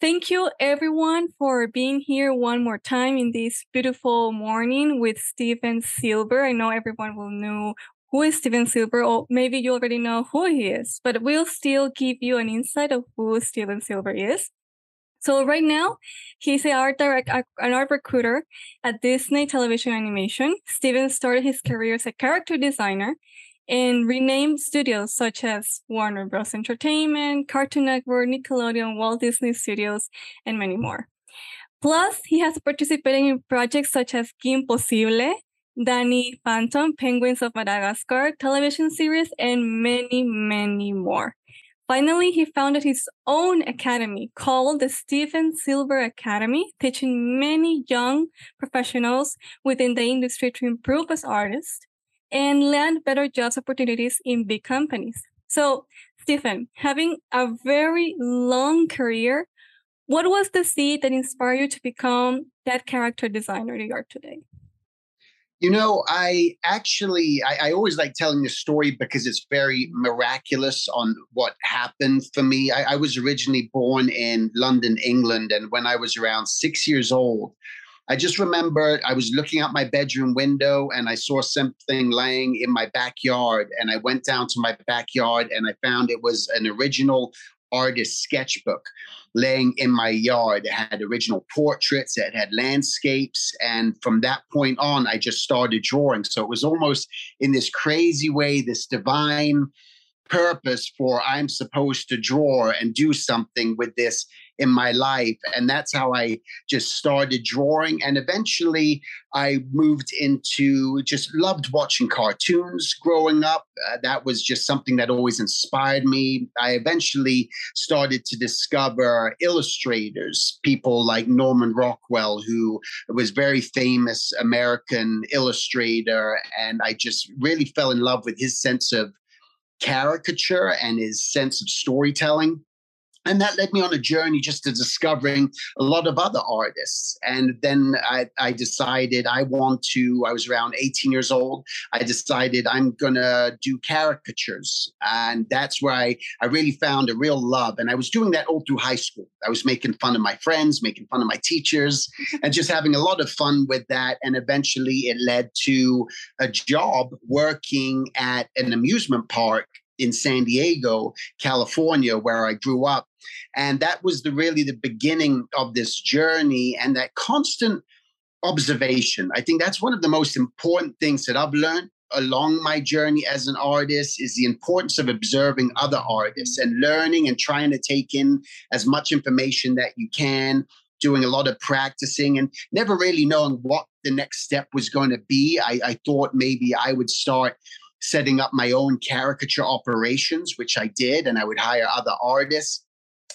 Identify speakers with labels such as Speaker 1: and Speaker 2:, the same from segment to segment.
Speaker 1: Thank you, everyone, for being here one more time in this beautiful morning with Stephen Silver. I know everyone will know who is Stephen Silver, or maybe you already know who he is, but we'll still give you an insight of who Stephen Silver is. So right now, he's an art direct, an art recruiter at Disney Television Animation. Stephen started his career as a character designer and renamed studios such as Warner Bros. Entertainment, Cartoon Network, Nickelodeon, Walt Disney Studios, and many more. Plus, he has participated in projects such as Kim Possible, Danny Phantom, Penguins of Madagascar, television series, and many, many more. Finally, he founded his own academy called the Stephen Silver Academy, teaching many young professionals within the industry to improve as artists and land better jobs opportunities in big companies. So, Stephen, having a very long career, what was the seed that inspired you to become that character designer you are today?
Speaker 2: You know, I actually, I, I, always like telling the story because it's very miraculous on what happened for me. I, I was originally born in London, England. And when I was around six years old, I just remember I was looking out my bedroom window and I saw something laying in my backyard. And I went down to my backyard and I found it was an original artist sketchbook laying in my yard. It had original portraits, it had landscapes. And from that point on, I just started drawing. So it was almost in this crazy way, this divine purpose for I'm supposed to draw and do something with this in my life. And that's how I just started drawing. And eventually I moved into just loved watching cartoons growing up. Uh, that was just something that always inspired me. I eventually started to discover illustrators, people like Norman Rockwell, who was very famous American illustrator. And I just really fell in love with his sense of caricature and his sense of storytelling and that led me on a journey just to discovering a lot of other artists. And then I, I, decided i want to i was around 18 years old i decided i'm gonna do caricatures. And that's where I, I really found a real love. And i was doing that all through high school. I was making fun of my friends making fun of my teachers and just having a lot of fun with that. And eventually it led to a job working at an amusement park in San Diego, California, where I grew up. And that was the really the beginning of this journey and that constant observation. I think that's one of the most important things that I've learned along my journey as an artist is the importance of observing other artists and learning and trying to take in as much information that you can doing a lot of practicing and never really knowing what the next step was going to be I, I thought maybe i would start setting up my own caricature operations, which I did, and I would hire other artists.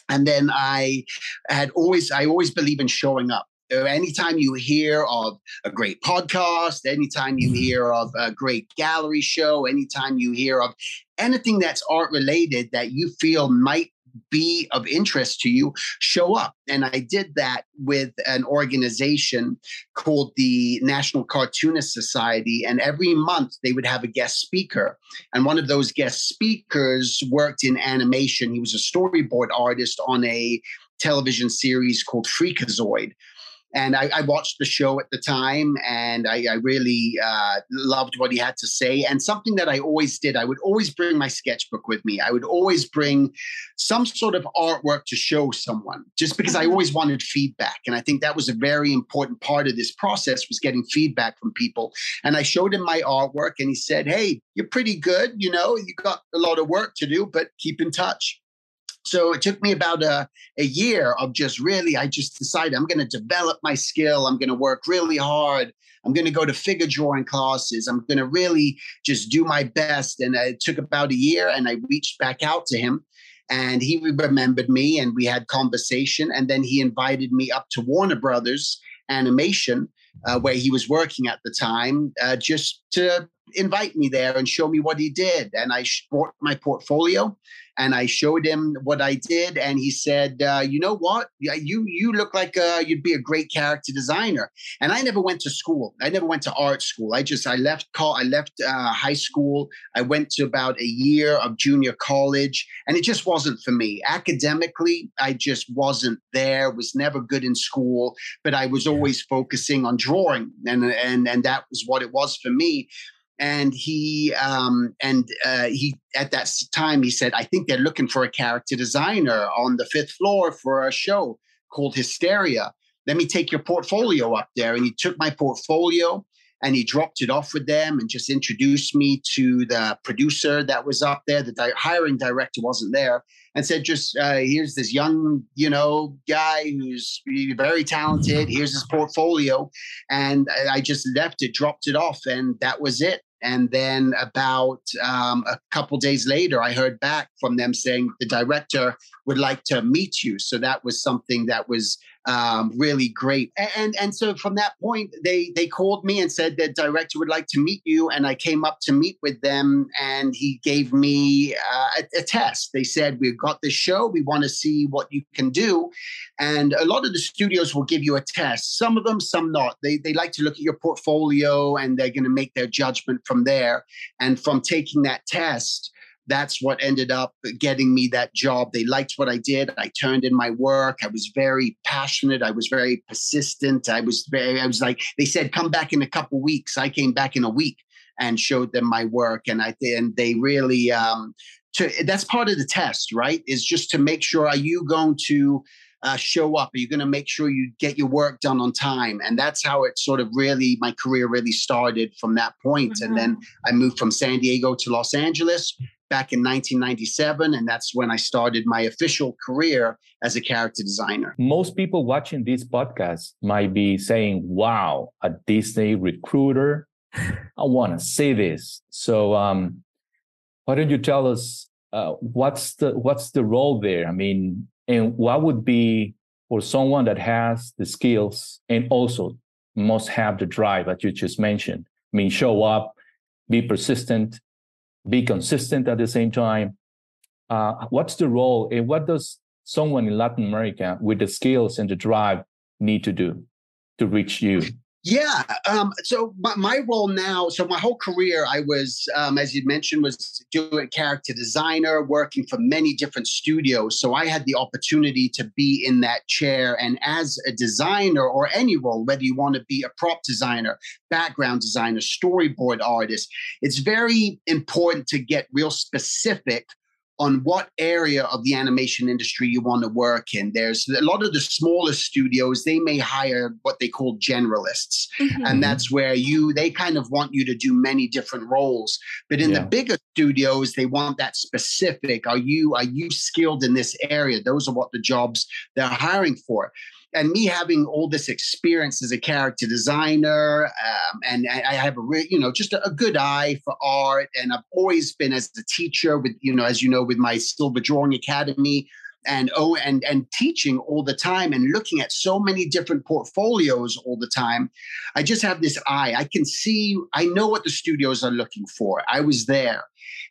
Speaker 2: And then I had always, I always believe in showing up. Anytime you hear of a great podcast, anytime you mm-hmm. hear of a great gallery show, anytime you hear of anything that's art related that you feel might be of interest to you, show up. And I did that with an organization called the National Cartoonist Society. And every month they would have a guest speaker. And one of those guest speakers worked in animation. He was a storyboard artist on a television series called Freakazoid. And I, I, watched the show at the time and I, I really uh, loved what he had to say. And something that I always did, I would always bring my sketchbook with me. I would always bring some sort of artwork to show someone just because I mm-hmm. always wanted feedback. And I think that was a very important part of this process was getting feedback from people. And I showed him my artwork and he said, Hey, you're pretty good. You know, you got a lot of work to do, but keep in touch. So it took me about a, a year of just really, I just decided I'm going to develop my skill. I'm going to work really hard. I'm going to go to figure drawing classes. I'm going to really just do my best. And it took about a year and I reached back out to him and he remembered me and we had conversation. And then he invited me up to Warner Brothers Animation, uh, where he was working at the time, uh, just to invite me there and show me what he did. And I brought my portfolio and I showed him what I did, and he said, uh, "You know what? You you look like uh, you'd be a great character designer." And I never went to school. I never went to art school. I just I left call. I left uh, high school. I went to about a year of junior college, and it just wasn't for me. Academically, I just wasn't there. Was never good in school, but I was always focusing on drawing, and and and that was what it was for me and he um, and uh, he at that time he said, "I think they're looking for a character designer on the fifth floor for a show called Hysteria. Let me take your portfolio up there." And he took my portfolio and he dropped it off with them and just introduced me to the producer that was up there. The di- hiring director wasn't there, and said, "Just uh, here's this young, you know, guy who's very talented. Here's his portfolio," and I just left it, dropped it off, and that was it. And then about um, a couple days later, I heard back from them saying the director would like to meet you. So that was something that was um, really great. And and so from that point, they they called me and said the director would like to meet you, and I came up to meet with them, and he gave me uh, a, a, test. They said we've got this show, we want to see what you can do, and a lot of the studios will give you a test. Some of them, some not. They they like to look at your portfolio, and they're going to make their judgment from there. And from taking that test that's what ended up getting me that job. They liked what I did. I turned in my work. I was very passionate. I was very persistent. I was very, I was like, they said, come back in a couple weeks. I came back in a week and showed them my work. And I, and they really, um, to, that's part of the test, right? Is just to make sure, are you going to, uh, show up? Are you going to make sure you get your work done on time? And that's how it sort of really, my career really started from that point. Mm-hmm. And then. I moved from San Diego to Los Angeles back in 1997. And that's when I started my official career as a character designer.
Speaker 3: Most people watching this podcast might be saying, wow, a Disney recruiter. I want to say this. So, um, why don't you tell us uh, what's the what's the role there? I mean, and what would be for someone that has the skills and also must have the drive that you just mentioned. I mean, show up, be persistent, be consistent at the same time. Uh, what's the role and what does someone in Latin America with the skills and the drive need to do to reach you?
Speaker 2: Yeah. Um, so my, my, role now, so my whole career, I was, um, as you mentioned, was doing character designer, working for many different studios. So I had the opportunity to be in that chair. And as a designer or any role, whether you want to be a prop designer, background designer, storyboard artist, it's very important to get real specific on what area of the animation industry you want to work in. There's a lot of the smaller studios, they may hire what they call generalists. Mm-hmm. And that's where you, they kind of want you to do many different roles. But in yeah. the bigger studios, they want that specific. Are you, are you skilled in this area? Those are what the jobs they're hiring for and me having all this experience as a character designer, um, and I have a re- you know just a, a, good eye for art, and I've always been as a teacher with you know as you know with my Silver Drawing Academy, and oh and and teaching all the time and looking at so many different portfolios all the time. I just have this eye. I can see i know what the studios are looking for. I was there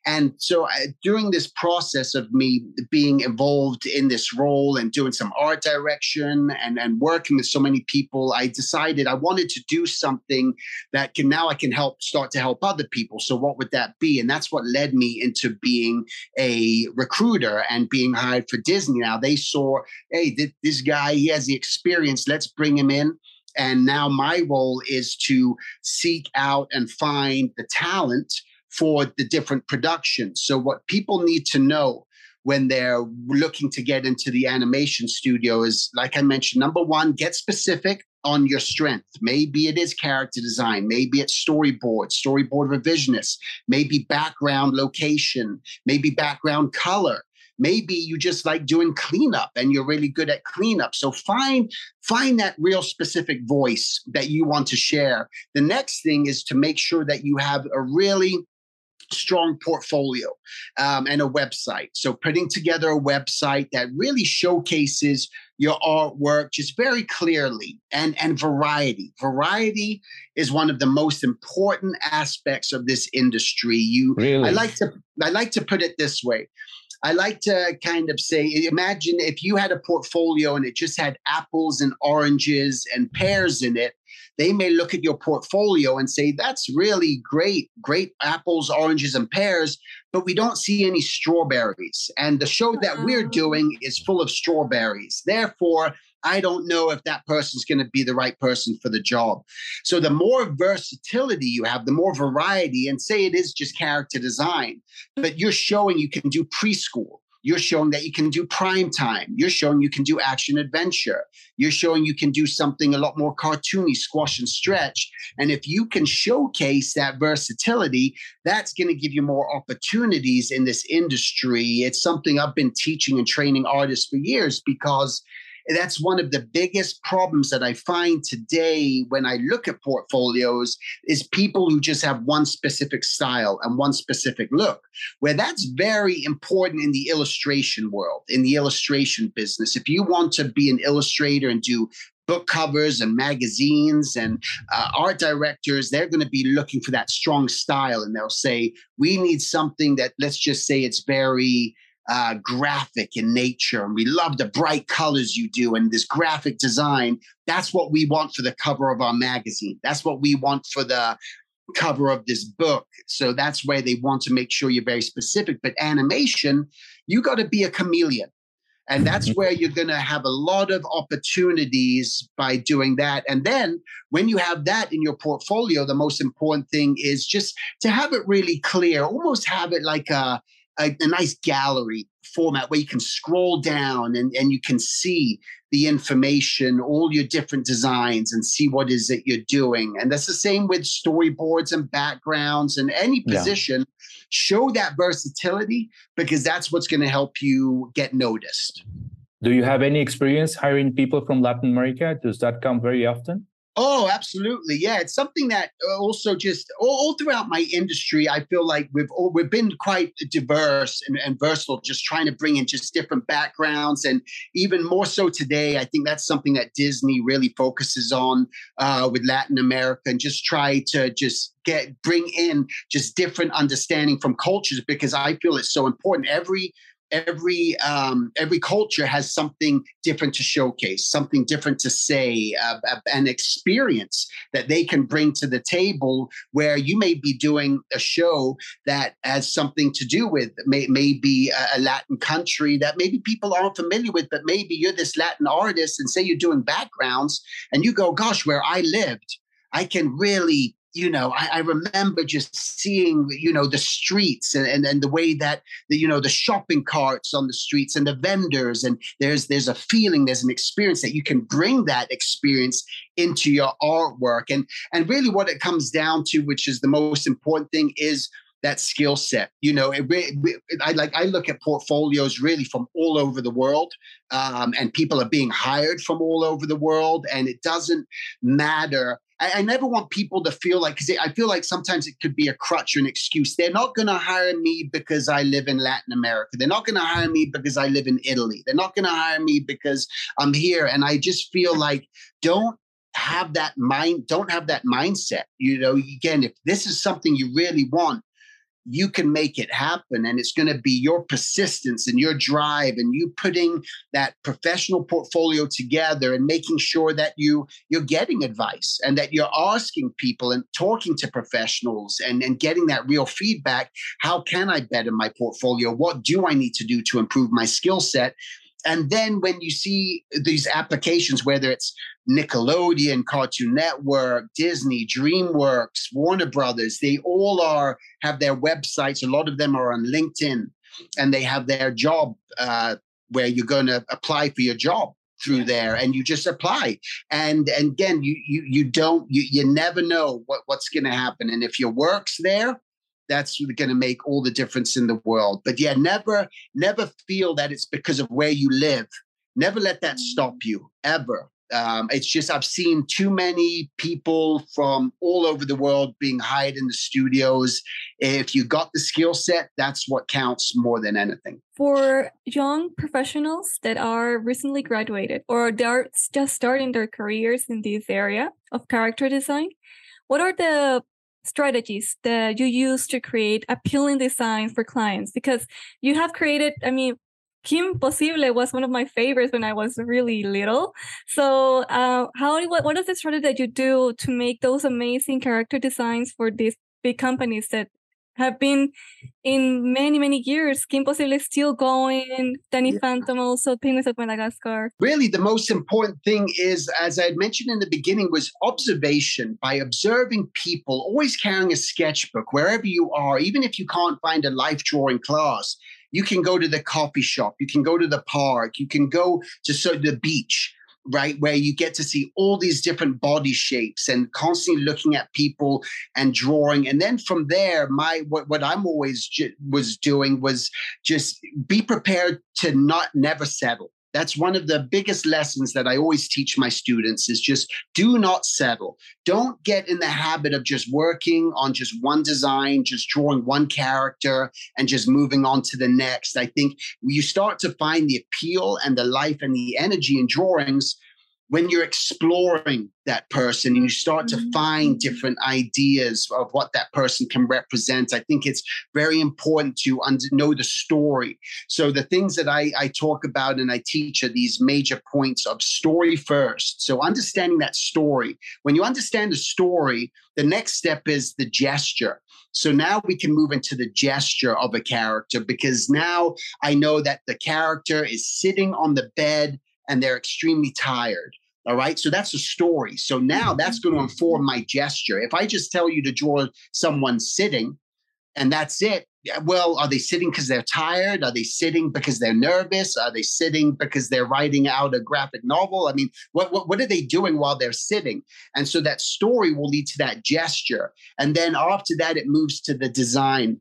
Speaker 2: and so I, during this process of me being involved in this role and doing some art direction and, and working with so many people, I decided I wanted to do something that can now I can help start to help other people. So what would that be? And that's what led me into being a recruiter and being hired for Disney. Now they saw, hey, this guy, he has the experience. Let's bring him in. And now my role is to seek out and find the talent for the different productions. So, what people need to know when they're looking to get into the animation studio is, like I mentioned, number one, get specific on your strength. Maybe it is character design, maybe it's storyboard, storyboard revisionist, maybe background location, maybe background color. Maybe you just like doing cleanup and you're really good at cleanup. So find find that real specific voice that you want to share. The next thing is to make sure that you have a really strong portfolio um, and a website. So, putting together a website that really showcases your artwork just very clearly and, and variety. Variety is one of the most important aspects of this industry. You,
Speaker 3: really?
Speaker 2: I like to, I like to put it this way. I like to kind of say, imagine if you had a portfolio and it just had apples and oranges and pears in it, they may look at your portfolio and say, that's really great, great apples, oranges, and pears, but we don't see any strawberries. And the show that we're oh. doing is full of strawberries. Therefore, I don't know if that person's going to be the right person for the job. So the more versatility you have, the more variety, and say it is just character design, but you're showing you can do preschool. You're showing that you can do prime time. You're showing you can do action adventure. You're showing you can do something a lot more cartoony, squash and stretch. And if you can showcase that versatility, that's going to give you more opportunities in this industry. It's something I've been teaching and training artists for years because that's one of the biggest problems that I find today when I look at portfolios is people who just have one specific style and one specific look, where that's very important in the illustration world, in the illustration business. If you want to be an illustrator and do book covers and magazines and uh, art directors they're going to be looking for that strong style and they'll say we need something that let's just say it's very uh, graphic in nature, and we love the bright colors you do and this graphic design. That's what we want for the cover of our magazine. That's what we want for the cover of this book. So that's where they want to make sure you're very specific. But animation, you got to be a chameleon. And that's mm-hmm. where you're going to have a lot of opportunities by doing that. And then when you have that in your portfolio, the most important thing is just to have it really clear, almost have it like a, a, a, nice gallery format where you can scroll down and, and you can see the information, all your different designs, and see what is it you're doing. And that's the same with storyboards and backgrounds and any position. Yeah. Show that versatility because that's what's going to help you get noticed.
Speaker 3: Do you have any experience hiring people from Latin America? Does that come very often?
Speaker 2: Oh, absolutely. Yeah, it's something that uh, also just all, all, throughout my industry, I feel like we've all, we've been quite diverse and, and, versatile, just trying to bring in just different backgrounds, and even more so today. I think that's something that Disney really focuses on uh, with Latin America, and just try to just get bring in just different understanding from cultures because I feel it's so important. Every every um, every culture has something different to showcase, something different to say, uh, an experience that they can bring to the table. Where you may be doing a show that has something to do with may, maybe a, a Latin country that maybe people aren't familiar with, but maybe you're this Latin artist, and say you're doing backgrounds, and you go, "Gosh, where I lived." I can really you know, I, I, remember just seeing, you know, the streets and, and, and the way that the, you know, the shopping carts on the streets and the vendors. And there's there's a feeling, there's an experience that you can bring that experience into your artwork. And and really what it comes down to, which is the most important thing, is that skill set. You know, it, it, I like I look at portfolios really from all over the world, um, and people are being hired from all over the world, and it doesn't matter I, I never want people to feel like because I feel like sometimes it could be a crutch or an excuse. They're not going to hire me because I live in Latin America. They're not going to hire me because I live in Italy. They're not going to hire me because I'm here. And I just feel like don't have that mind don't have that mindset you know again if this is something you really want you can make it happen. And it's going to be your persistence and your drive and you putting that professional portfolio together and making sure that you you're getting advice and that you're asking people and talking to professionals and, and getting that real feedback. How can I better my portfolio? What do I need to do to improve my skill set? And then when you see these applications, whether it's Nickelodeon, Cartoon Network, Disney, DreamWorks, Warner Brothers, they all are have their websites. A lot of them are on LinkedIn, and they have their job uh, where you're going to apply for your job through there and you just apply. And and again you you you don't you, you never know what what's going to happen. And if your work's there that's going to make all the difference in the world. But yeah, never, never feel that it's because of where you live. Never let that stop you ever. Um, it's just I've seen too many people from all over the world being hired in the studios. If you got the skill set, that's what counts more than anything.
Speaker 1: For young professionals that are recently graduated or they're just starting their careers in this area of character design, what are the strategies that you use to create appealing designs for clients? Because you have created, I mean, Kim Possible was one of my favorites when I was really little. So, uh, how what what is the strategy that you do to make those amazing character designs for these big companies that have been in many many years? Kim Possible is still going. Danny yeah. Phantom also. Penguins of Madagascar.
Speaker 2: Really, the most important thing is, as I had mentioned in the beginning, was observation. By observing people, always carrying a sketchbook wherever you are, even if you can't find a life drawing class you can go to the coffee shop, you can go to the park, you can go to so the beach, right, where you get to see all these different body shapes and constantly looking at people and drawing. And then from there, my what, what I'm always ju- was doing was just be prepared to not never settle that's one of the biggest lessons that I always teach my students is just do not settle. Don't get in the habit of just working on just one design, just drawing one character and just moving on to the next. I think you start to find the appeal and the life and the energy in drawings when you're exploring that person and you start to find mm-hmm. different ideas of what that person can represent, I think it's very important to under, know the story. So, the things that I, I talk about and I teach are these major points of story first. So, understanding that story. When you understand the story, the next step is the gesture. So now we can move into the gesture of a character because now I know that the character is sitting on the bed and they're extremely tired. All right. So that's a story. So now mm-hmm. that's going to inform mm-hmm. my gesture. If I just tell you to draw someone sitting and that's it, well, are they sitting because they're tired? Are they sitting because they're nervous? Are they sitting because they're writing out a graphic novel? I mean, what, what, what are they doing while they're sitting? And so that story will lead to that gesture. And then after that, it moves to the design.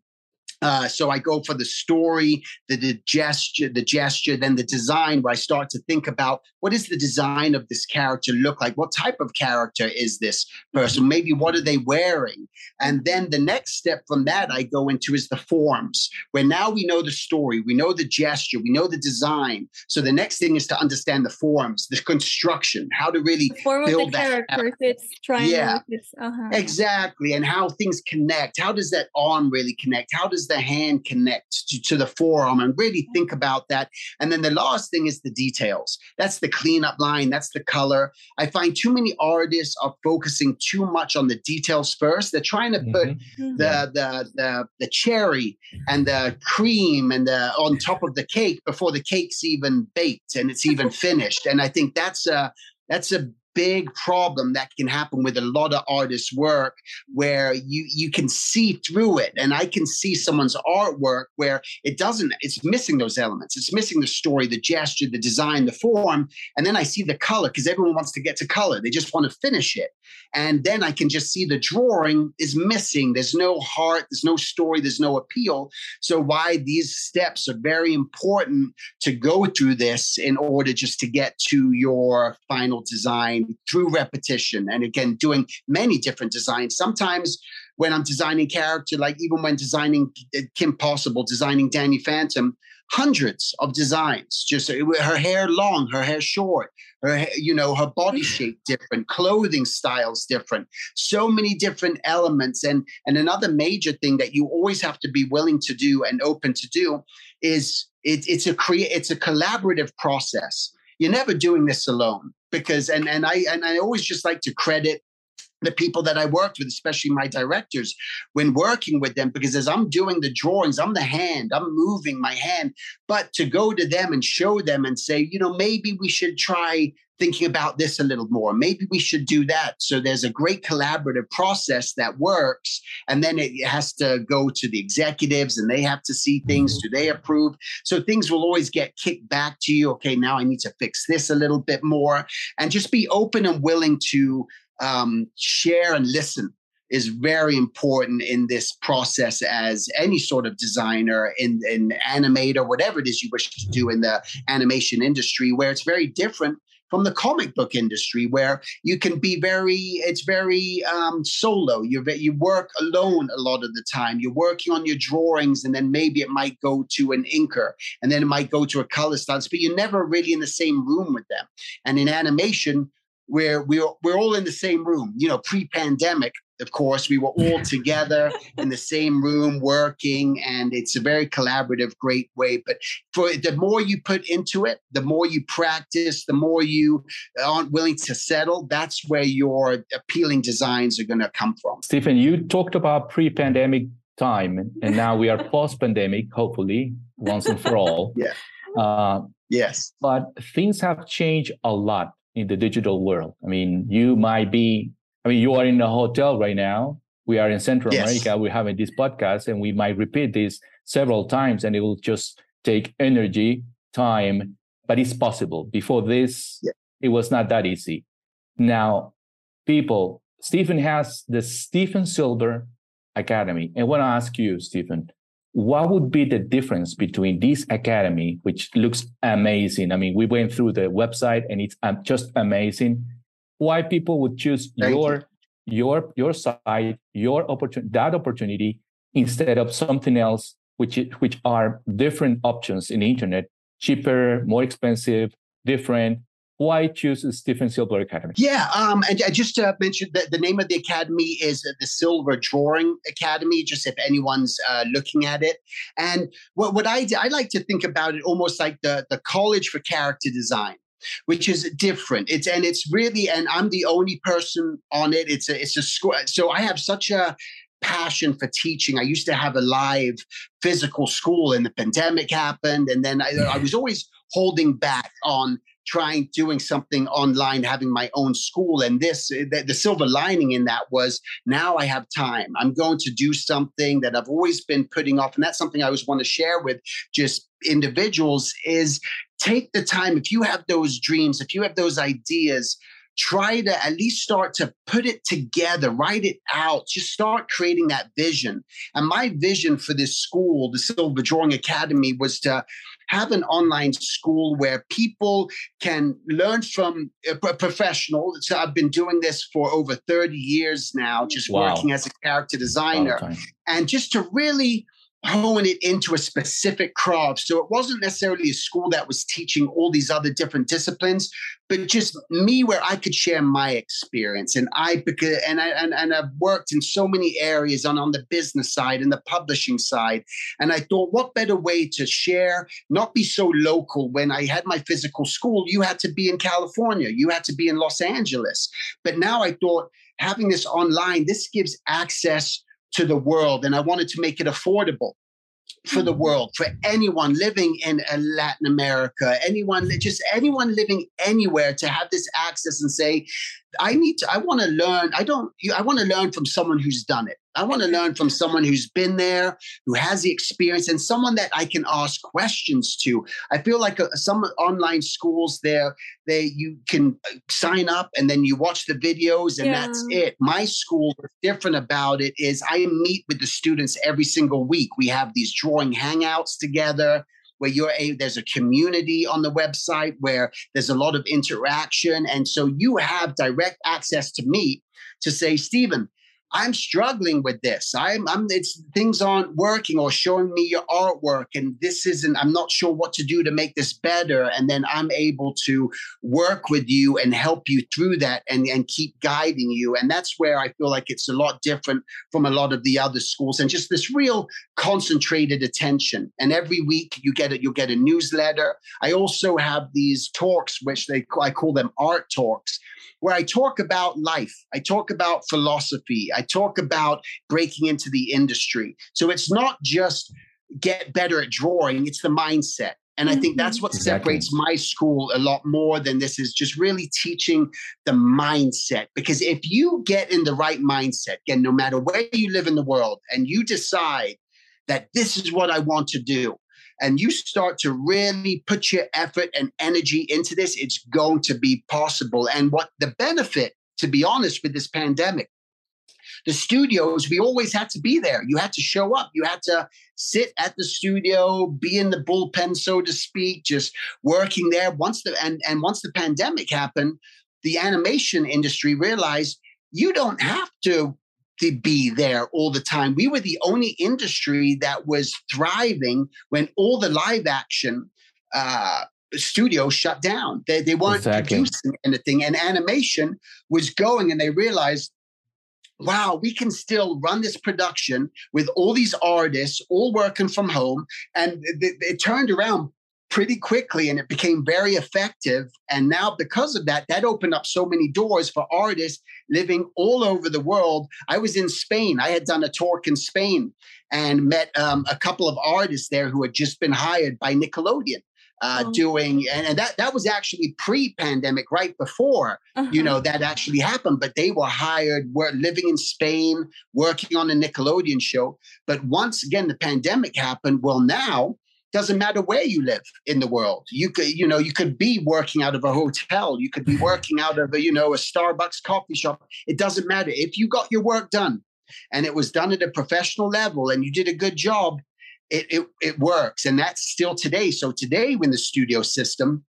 Speaker 2: Uh, so I go for the story, the, the gesture, the gesture, then the design, where I start to think about what is the design of this character look like? What type of character is this person? Maybe what are they wearing? And then the next step from that I go into is the forms, where now we know the story, we know the gesture, we know the design. So the next thing is to understand the forms, the construction, how to really
Speaker 1: the form
Speaker 2: build
Speaker 1: of the character. If it's triangle, yeah, it's, uh-huh.
Speaker 2: exactly, and how things connect. How does that arm really connect? How does the hand connect to, to the forearm and really think mm. about that. And then the last thing is the details. That's the cleanup line, that's the color. I find too many artists are focusing too much on the details first. They're trying to put mm-hmm. mm-hmm. the, the, the, the cherry and the mm-hmm. cream and the on top of the cake before the cake's even baked and it's even finished. And I think that's a that's a big problem that can happen with a lot of artists' work where you you can see through it. And i can see someone's artwork where it doesn't it's missing those elements. It's missing the story the gesture the design the form. And then i see the color because everyone wants to get to color. They just want to finish it. And then i can just see the drawing is missing. There's no heart there's no story there's no appeal. So why these steps are very important to go through this in order just to get to your final design through repetition and again doing many different designs. Sometimes when i'm designing character like even when designing uh, kim possible designing danny phantom hundreds of designs just uh, her hair long her hair short her you know her body shape different clothing styles different so many different elements. And and another major thing that you always have to be willing to do and open to do is it, it's a create it's a collaborative process. You're never doing this alone because and and I and I always just like to credit the people that I worked with, especially my directors, when working with them, because as I'm doing the drawings, I'm the hand, I'm moving my hand. But to go to them and show them and say, you know, maybe we should try thinking about this a little more. Maybe we should do that. So there's a great collaborative process that works. And then it has to go to the executives and they have to see things. Mm-hmm. Do they approve? So things will always get kicked back to you. Okay, now I need to fix this a little bit more. And just be open and willing to um, share and listen is very important in this process as any sort of designer in, in animate or whatever it is you wish to do in the animation industry, where it's very different from the comic book industry where you can be very it's very um, solo. You you work alone a lot of the time. You're working on your drawings and then maybe it might go to an inker and then it might go to a color but you're never really in the same room with them. And in animation where we're we're all in the same room. You know, pre-pandemic, of course, we were all together in the same room working, and it's a very collaborative, great way. But for the more you put into it, the more you practice, the more you aren't willing to settle. That's where your appealing designs are going to come from.
Speaker 3: Stephen, you talked about pre-pandemic time, and now we are post-pandemic, hopefully, once and for all.
Speaker 2: yeah. Uh, yes.
Speaker 3: But things have changed a lot in the digital world. I mean, you might be, I mean, you are in a hotel right now. We are in Central yes. America. We're having this podcast and we might repeat this several times and it will just take energy, time, but it's possible. Before this, yeah. it was not that easy. Now, people, Stephen has the Stephen Silver Academy. And I want to ask you, Stephen, what would be the difference between this academy which looks amazing i mean we went through the website and it's um, just amazing why people would choose Thank your you. your your site your opportunity that opportunity instead of something else which which are different options in the internet cheaper more expensive different why choose the Stephen Silver Academy?
Speaker 2: Yeah, um, and I just uh, mentioned that the name of the academy is the Silver Drawing Academy. Just if anyone's uh, looking at it, and what what I I like to think about it almost like the the College for Character Design which is different. It's and it's really and I'm the only person on it. It's a it's a school. So I have such a passion for teaching. I used to have a live physical school, and the pandemic happened, and then I, I was always holding back on trying doing something online having my own school and this eh, the, the, silver lining in that was now i have time i'm going to do something that i've always been putting off and that's something i always want to share with just individuals is take the time if you have those dreams if you have those ideas try to at least start to put it together, write it out, just start creating that vision. And my vision for this school, the Silver Drawing Academy, was to have an online school where people can learn from a professional. So I've been doing this for over 30 years now, just wow. working as a character designer. And just to really hone it into a specific craft. So it wasn't necessarily a school that was teaching all these other different disciplines, but just me where I could share my experience. And I because and I and, and I've worked in so many areas on, on the business side and the publishing side. And I thought, what better way to share, not be so local. When I had my physical school, you had to be in California, you had to be in Los Angeles. But now I thought having this online, this gives access to the world. And I wanted to make it affordable for the mm-hmm. world, for anyone living in uh, Latin America, anyone, just anyone living anywhere to have this access and say, I need to, I want to learn. I don't, I want to learn from someone who's done it. I want to learn from someone who's been there, who has the experience, and someone that I can ask questions to. I feel like uh, some online schools there, they you can uh, sign up and then you watch the videos and yeah. that's it. My school, what's different about it is I meet with the students every single week. We have these drawing hangouts together where you're a there's a community on the website where there's a lot of interaction and so you have direct access to me to say stephen I'm struggling with this. I'm, I'm, it's things aren't working or showing me your artwork, and this isn't. I'm not sure what to do to make this better. And then I'm able to work with you and help you through that, and and keep guiding you. And that's where I feel like it's a lot different from a lot of the other schools, and just this real concentrated attention. And every week you get it. You'll get a newsletter. I also have these talks, which they I call them art talks where I talk about life, I talk about philosophy, I talk about breaking into the industry. So it's not just get better at drawing, it's the mindset. And I think that's mm-hmm. what exactly. separates my school a lot more than this is just really teaching the mindset. Because if you get in the right mindset, again, no matter where you live in the world, and you decide that this is what I want to do, and you start to really put your effort and energy into this, it's going to be possible. And what the benefit, to be honest, with this pandemic, The studios, we always had to be there. You had to show up. You had to sit at the studio, be in the bullpen, so to speak, just working there. Once the and, and once the pandemic happened, the animation industry realized you don't have to to be there all the time. We were the only industry that was thriving when all the live action uh, studios shut down. They, they weren't exactly. producing anything, and animation was going, and they realized. Wow, we can still run this production with all these artists all working from home. And it, it turned around pretty quickly and it became very effective. And now, because of that, that opened up so many doors for artists living all over the world. I was in Spain, I had done a talk in Spain and met um, a couple of artists there who had just been hired by Nickelodeon. Uh, oh. doing and, and, that that was actually pre-pandemic right before uh-huh. you know that actually happened but they were hired were living in spain working on a nickelodeon show. But once again the pandemic happened well now doesn't matter where you live in the world. You could you know you could be working out of a hotel. You could be working out of a you know a starbucks coffee shop. It doesn't matter. If you got your work done and it was done at a professional level and you did a good job it, it, it works and that's still today so today when the studio system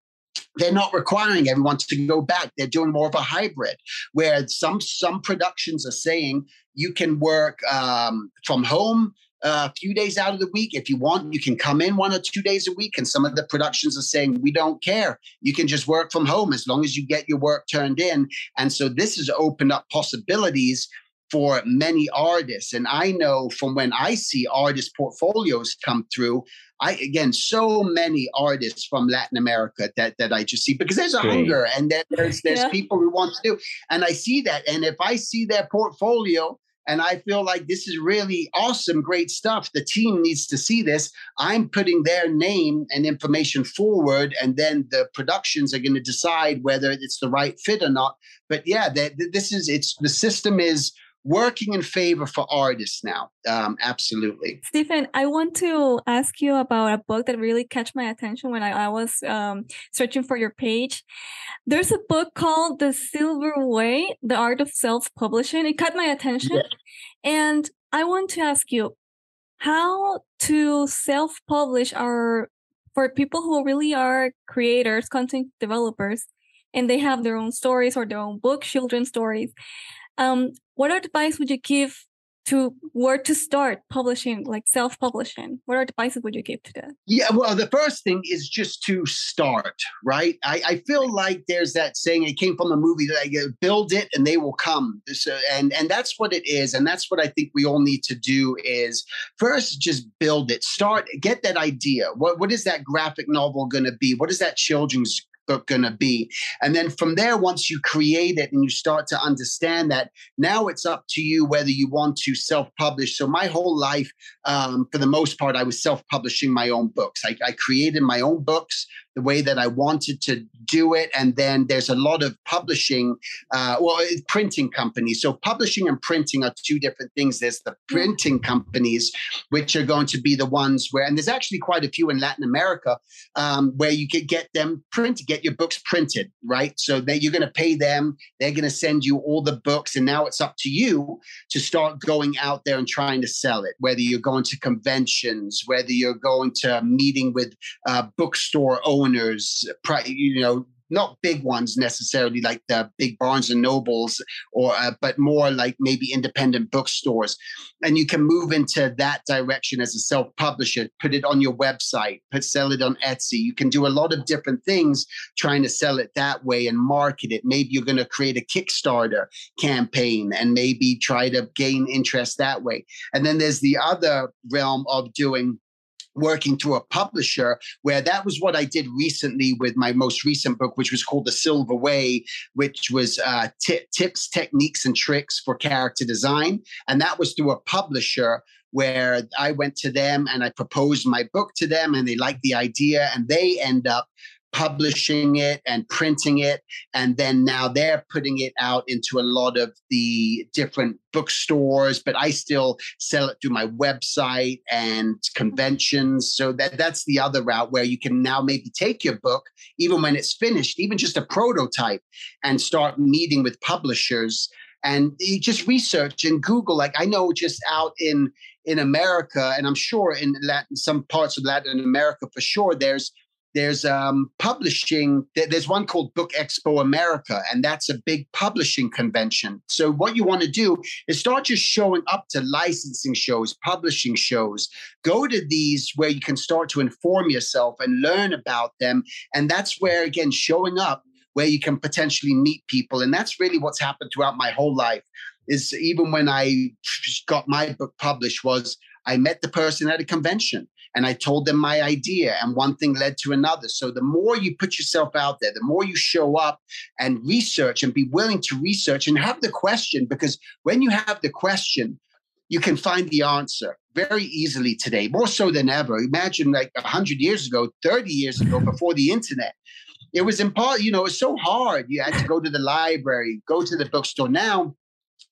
Speaker 2: they're not requiring everyone to go back they're doing more of a hybrid where some some productions are saying you can work um, from home a few days out of the week. If you want, you can come in one or two days a week. And some of the productions are saying, we don't care. You can just work from home as long as you get your work turned in. And so this has opened up possibilities for many artists. And I know from when I see artist portfolios come through, I again so many artists from Latin America that that I just see because there's a Great. hunger and there's there's yeah. people who want to do. And I see that. And if I see their portfolio and I feel like this is really awesome, great stuff. The team needs to see this. I'm putting their name and information forward, and then the productions are going to decide whether it's the right fit or not. But yeah, this is it's the system is working in favor for artists now. Um, absolutely.
Speaker 1: Stephen, I want to ask you about a book that really catch my attention when I, I was um, searching for your page. There's a book called The Silver Way, The Art of Self-Publishing. It caught my attention. Yeah. And I want to ask you how to self-publish our for people who really are creators, content developers, and they have their own stories or their own book, children's stories. Um, what advice would you give to where to start publishing, like self publishing? What advice would you give to that?
Speaker 2: Yeah, well, the first thing is just to start, right? I, I feel like there's that saying, it came from a movie that I build it and they will come. So, uh, and, and that's what it is. And that's what I think we all need to do is first just build it, start, get that idea. What, what is that graphic novel going to be? What is that children's going to be? And then from there, once you create it and you start to understand that, now it's up to you whether you want to self publish. So, my whole life, um, for the most part, I was self publishing my own books. I, I created my own books the way that I wanted to do it. And then there's a lot of publishing, uh, well, printing companies. So publishing and printing are two different things. There's the printing companies, which are going to be the ones where, and there's actually quite a few in Latin America, um, where you could get them print, get your books printed, right? So that you're going to pay them, they're going to send you all the books, and now it's up to you to start going out there and trying to sell it. Whether you're going to conventions, whether you're going to meeting with uh, bookstore owners owners, you know, not big ones necessarily like the big Barnes and Nobles, or uh, but more like maybe independent bookstores, and you can move into that direction as a self-publisher. Put it on your website, put sell it on Etsy. You can do a lot of different things trying to sell it that way and market it. Maybe you're going to create a Kickstarter campaign and maybe try to gain interest that way. And then there's the other realm of doing working through a publisher where that was what I did recently with my most recent book, which was called The Silver Way, which was uh, t- tips, techniques, and tricks for character design. And that was through a publisher where I went to them and I proposed my book to them and they liked the idea and they end up publishing it and printing it. And then now they're putting it out into a lot of the different bookstores, but I still sell it through my website and conventions. So that, that's the other route where you can now maybe take your book, even when it's finished, even just a prototype, and start meeting with publishers and you just research and Google. Like I know just out in in America, and I'm sure in Latin, some parts of Latin America for sure, there's there's um, publishing. There's one called Book Expo America, and that's a big publishing convention. So what you want to do is start just showing up to licensing shows, publishing shows. Go to these where you can start to inform yourself and learn about them, and that's where again showing up where you can potentially meet people, and that's really what's happened throughout my whole life. Is even when I got my book published was I met the person at a convention and I told them my idea, and one thing led to another. So the more you put yourself out there, the more you show up and research and be willing to research and have the question, because when you have the question, you can find the answer very easily today, more so than ever. Imagine like 100 years ago, 30 years ago, mm. before the internet. It was impossible, you know, it's so hard. You had to go to the library, go to the bookstore. Now,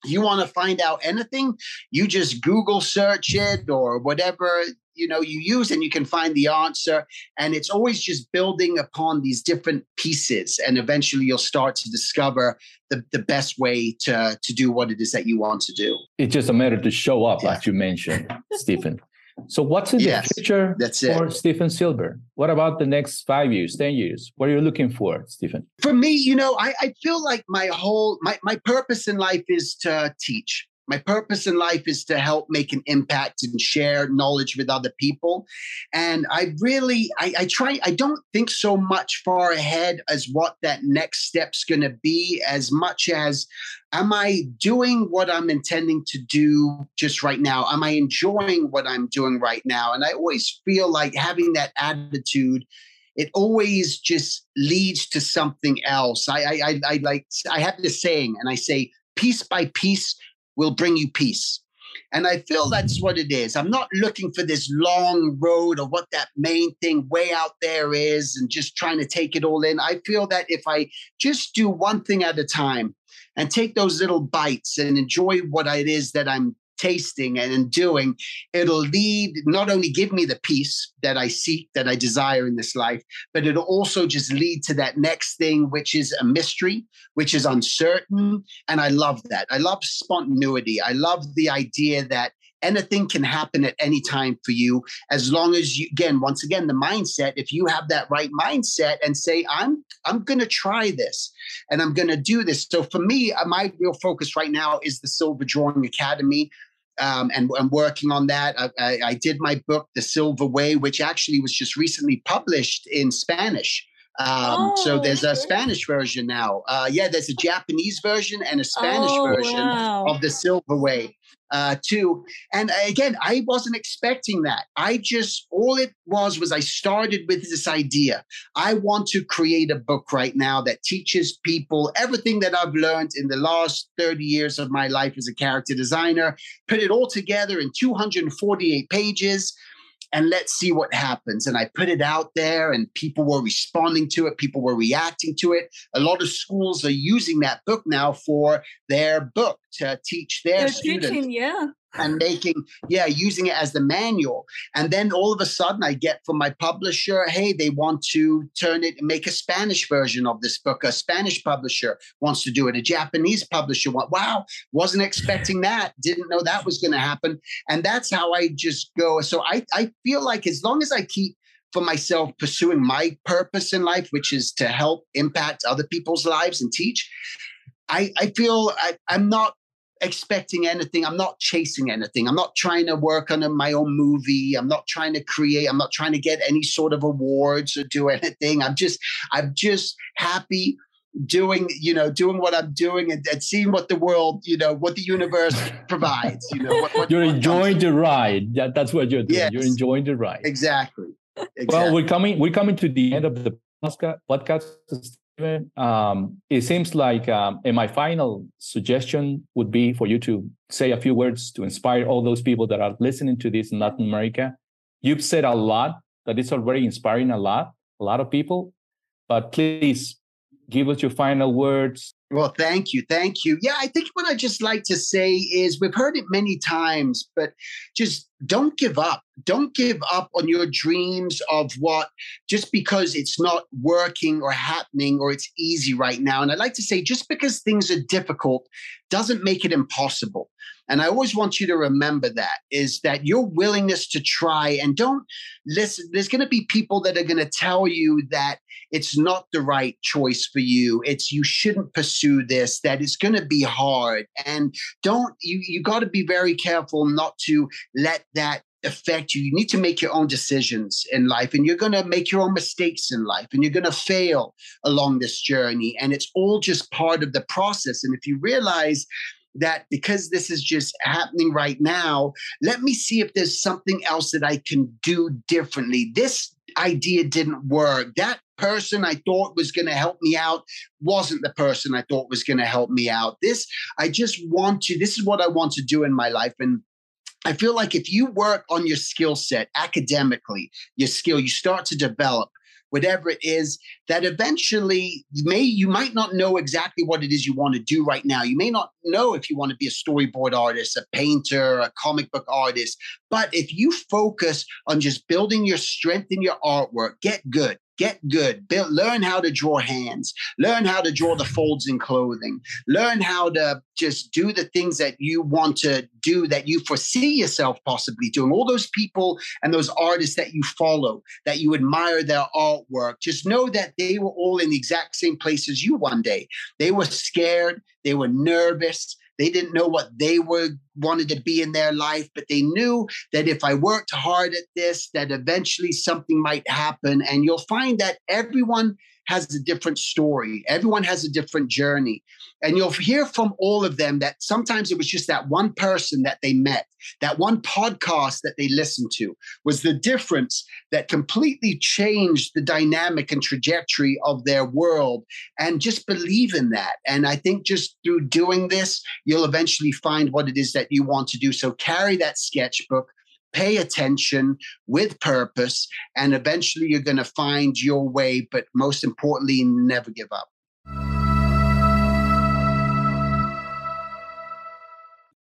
Speaker 2: you want to find out anything, you just Google search it or whatever you know you use and you can find the answer. And it's always just building upon these different pieces and eventually you'll start to discover the, the best way to to do what it is that you want to do.
Speaker 3: It's just a matter to show up yeah. as you mentioned stephen so what's in yes, the future
Speaker 2: that's
Speaker 3: for. Stephen Silver? What about the next five years, 10 years? What are you looking for, Stephen?
Speaker 2: For me, you know, I, I feel like my whole my, my purpose in life is to teach. My purpose in life is to help make an impact and share knowledge with other people. And I really, I, I try, I don't think so much far ahead as what that next step's going to be, as much as am I doing what I'm intending to do just right now? Am I enjoying what I'm doing right now? And I always feel like having that attitude it always just leads to something else. I, I, I, I like I have this saying, and I say, piece by piece, will bring you peace. And I feel that's what it is. I'm not looking for this long road or what that main thing way out there is and just trying to take it all in. I feel that if I just do one thing at a time and take those little bites and enjoy what it is that I'm tasting and in doing, it'll lead, not only give me the peace that I seek, that I desire in this life, but it'll also just lead to that next thing, which is a mystery, which is uncertain. And I love that. I love spontaneity. I love the idea that anything can happen at any time for you as long as you again once again the mindset if you have that right mindset and say i'm i'm going to try this and i'm going to do this so for me uh, my real focus right now is the silver drawing academy um, and I'm working on that. I, I, I, did my book, The Silver Way, which actually was just recently published in Spanish. Um, oh, so there's a Spanish version now. Uh, yeah, there's a Japanese version and a Spanish oh, version wow. of The Silver Way uh, too. And again, I wasn't expecting that. I just, all it was, was I started with this idea. I want to create a book right now that teaches people everything that I've learned in the last 30 years of my life as a character designer, put it all together in 248 pages and let's see what happens. And I put it out there, and people were responding to it, people were reacting to it. A lot of schools are using that book now for their book to teach their
Speaker 1: They're
Speaker 2: students.
Speaker 1: Teaching, yeah
Speaker 2: and making yeah using it as the manual. And then all of a sudden i get from my publisher hey they want to turn it and make a spanish version of this book. A spanish publisher wants to do it. A japanese publisher wow wasn't expecting that. Didn't know that was going to happen. And that's how i just go. So i i feel like as long as i keep for myself pursuing my purpose in life which is to help impact other people's lives and teach I, I feel I, I'm not expecting anything. I'm not chasing anything. I'm not trying to work on a, my own movie. I'm not trying to create. I'm not trying to get any sort of awards or do anything. I'm just, I'm just happy doing, you know, doing what I'm doing and, and seeing what the world, you know, what the universe provides. You know, what, what,
Speaker 3: you're enjoying the ride. That, that's what you're doing. Yes, you're enjoying the ride.
Speaker 2: Exactly. exactly.
Speaker 3: Well, we're coming. We're coming to the end of the podcast um, it seems like, um, and my final suggestion would be for you to say a few words to inspire all those people that are listening to this in Latin America. You've said a lot that is already inspiring a lot, a lot of people, but please give us your final words.
Speaker 2: Well, thank you. Thank you. Yeah, I think what I just like to say is we've heard it many times, but just don't give up. Don't give up on your dreams of what just because it's not working or happening or it's easy right now. And I like to say just because things are difficult doesn't make it impossible. And I always want you to remember that is that your willingness to try and don't listen. There's going to be people that are going to tell you that it's not the right choice for you. It's you shouldn't pursue this, that it's going to be hard. And don't, you, you got to be very careful not to let that affect you. You need to make your own decisions in life, and you're going to make your own mistakes in life, and you're going to fail along this journey. And it's all just part of the process. And if you realize that because this is just happening right now, let me see if there's something else that I can do differently. This idea didn't work. That person I thought was going to help me out wasn't the person I thought was going to help me out. This, I just want to, this is what I want to do in my life. And I feel like if you work on your skill set academically, your skill, you start to develop whatever it is that eventually you may you might not know exactly what it is you want to do right now you may not know if you want to be a storyboard artist a painter a comic book artist but if you focus on just building your strength in your artwork get good Get good. Learn how to draw hands. Learn how to draw the folds in clothing. Learn how to just do the things that you want to do that you foresee yourself possibly doing. All those people and those artists that you follow, that you admire their artwork, just know that they were all in the exact same place as you one day. They were scared. They were nervous. They didn't know what they were wanted to be in their life, but they knew that if I worked hard at this, that eventually something might happen. And you'll find that everyone has a different story. Everyone has a different journey. And you'll hear from all of them that sometimes it was just that one person that they met, that one podcast that they listened to was the difference that completely changed the dynamic and trajectory of their world. And just believe in that. And I think just through doing this, you'll eventually find what it is that you want to do. So carry that sketchbook pay attention with purpose, and eventually you're going to find your way. But most importantly, never give up.